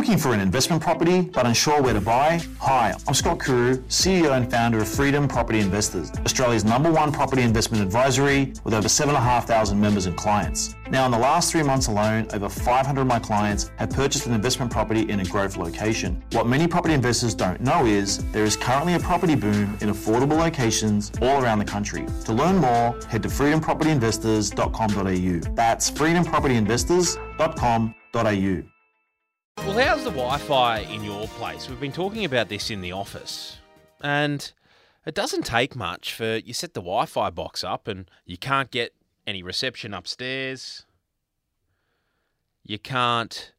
looking for an investment property but unsure where to buy? Hi, I'm Scott Kuru, CEO and founder of Freedom Property Investors, Australia's number one property investment advisory with over 7,500 members and clients. Now, in the last three months alone, over 500 of my clients have purchased an investment property in a growth location. What many property investors don't know is there is currently a property boom in affordable locations all around the country. To learn more, head to freedompropertyinvestors.com.au. That's freedompropertyinvestors.com.au. Well, how's the Wi Fi in your place? We've been talking about this in the office. And it doesn't take much for you set the Wi Fi box up and you can't get any reception upstairs. You can't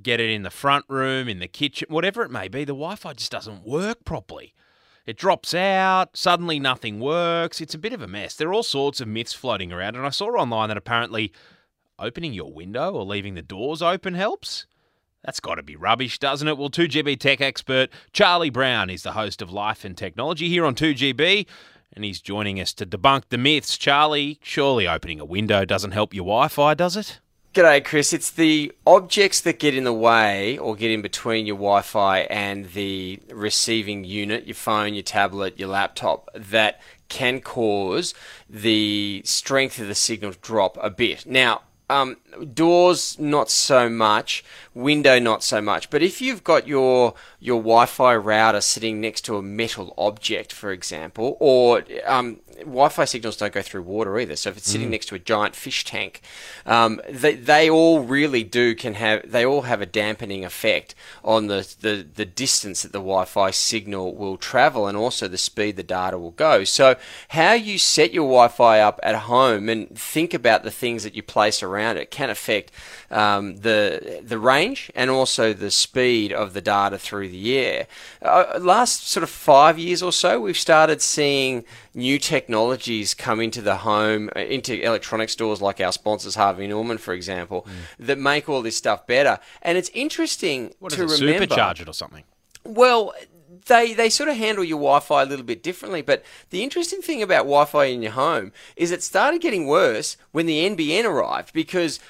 get it in the front room, in the kitchen, whatever it may be. The Wi Fi just doesn't work properly. It drops out, suddenly nothing works. It's a bit of a mess. There are all sorts of myths floating around. And I saw online that apparently opening your window or leaving the doors open helps. That's got to be rubbish, doesn't it? Well, 2GB tech expert Charlie Brown is the host of Life and Technology here on 2GB, and he's joining us to debunk the myths. Charlie, surely opening a window doesn't help your Wi Fi, does it? G'day, Chris. It's the objects that get in the way or get in between your Wi Fi and the receiving unit, your phone, your tablet, your laptop, that can cause the strength of the signal to drop a bit. Now, um, doors not so much, window not so much. But if you've got your your Wi-Fi router sitting next to a metal object, for example, or um, Wi-Fi signals don't go through water either. So if it's sitting mm. next to a giant fish tank, um, they, they all really do can have they all have a dampening effect on the, the, the distance that the Wi-Fi signal will travel and also the speed the data will go. So how you set your Wi-Fi up at home and think about the things that you place around it can affect um, the the range and also the speed of the data through the air. Uh, last sort of five years or so, we've started seeing new technologies come into the home, uh, into electronic stores like our sponsors, Harvey Norman, for example, mm. that make all this stuff better. And it's interesting what to it, remember. Supercharge it or something. Well, they they sort of handle your Wi-Fi a little bit differently. But the interesting thing about Wi-Fi in your home is it started getting worse when the NBN arrived because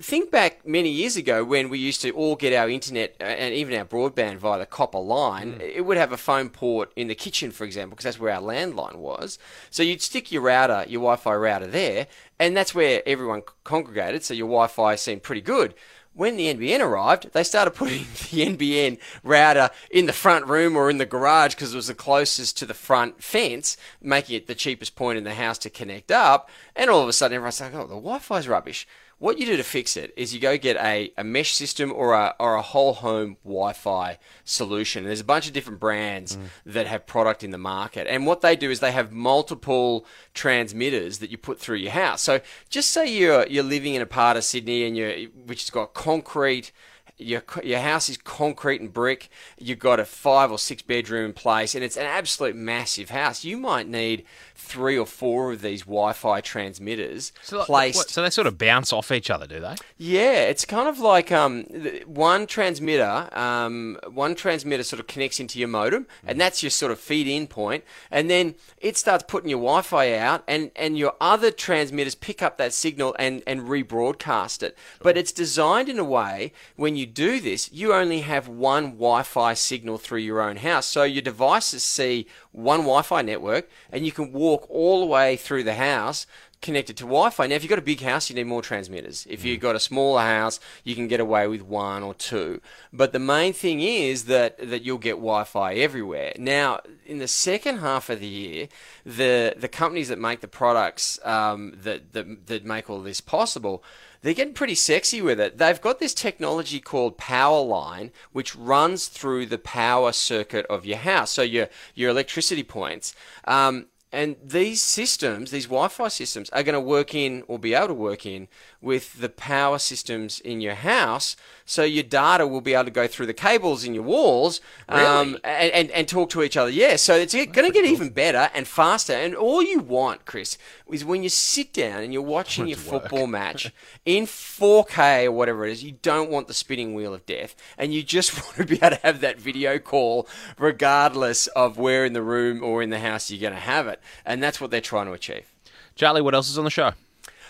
think back many years ago when we used to all get our internet uh, and even our broadband via the copper line. Mm. It would have a phone port in the kitchen, for example, because that's where our landline was. So you'd stick your router, your Wi-Fi router there, and that's where everyone congregated. So your Wi-Fi seemed pretty good when the NBN arrived, they started putting the NBN router in the front room or in the garage because it was the closest to the front fence, making it the cheapest point in the house to connect up. And all of a sudden, everyone's like, oh, the Wi Fi's rubbish. What you do to fix it is you go get a, a mesh system or a, or a whole home Wi Fi solution. There's a bunch of different brands mm. that have product in the market. And what they do is they have multiple transmitters that you put through your house. So just say you're, you're living in a part of Sydney and you which has got concrete your your house is concrete and brick. You've got a five or six bedroom place, and it's an absolute massive house. You might need three or four of these Wi-Fi transmitters so placed. What, so they sort of bounce off each other, do they? Yeah, it's kind of like um, one transmitter. Um, one transmitter sort of connects into your modem, mm. and that's your sort of feed-in point. point, and then it starts putting your Wi-Fi out, and and your other transmitters pick up that signal and and rebroadcast it. Sure. But it's designed in a way when you do this, you only have one Wi Fi signal through your own house. So your devices see one Wi Fi network and you can walk all the way through the house connected to Wi-Fi. Now, if you've got a big house, you need more transmitters. If you've got a smaller house, you can get away with one or two. But the main thing is that that you'll get Wi-Fi everywhere. Now, in the second half of the year, the the companies that make the products um, that, that that make all this possible they're getting pretty sexy with it. They've got this technology called Powerline, which runs through the power circuit of your house, so your your electricity points. Um, and these systems, these Wi Fi systems, are going to work in or be able to work in with the power systems in your house. So your data will be able to go through the cables in your walls um, and, and, and, talk to each other. Yeah, so it's going to get cool. even better and faster. And all you want, Chris, is when you sit down and you're watching your football work. match in 4K or whatever it is, you don't want the spinning wheel of death. And you just want to be able to have that video call regardless of where in the room or in the house you're going to have it. And that's what they're trying to achieve. Charlie, what else is on the show?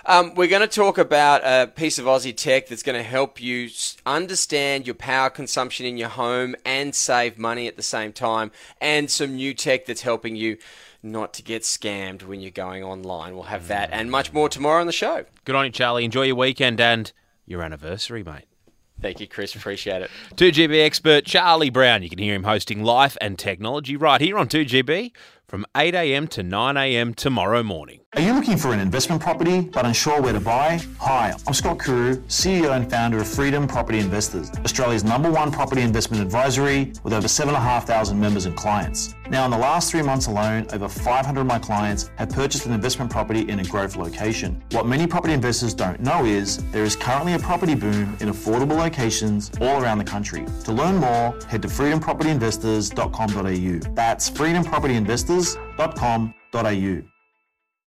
Um, we're going to talk about a piece of Aussie tech that's going to help you understand your power consumption in your home and save money at the same time, and some new tech that's helping you not to get scammed when you're going online. We'll have that and much more tomorrow on the show. Good on you, Charlie. Enjoy your weekend and your anniversary, mate. Thank you, Chris. Appreciate it. 2GB expert Charlie Brown. You can hear him hosting Life and Technology right here on 2GB from 8am to 9am tomorrow morning. Are you looking for an investment property but unsure where to buy? Hi, I'm Scott Kuru, CEO and founder of Freedom Property Investors, Australia's number one property investment advisory with over 7,500 members and clients. Now, in the last three months alone, over 500 of my clients have purchased an investment property in a growth location. What many property investors don't know is there is currently a property boom in affordable locations all around the country. To learn more, head to freedompropertyinvestors.com.au. That's freedompropertyinvestors.com.au.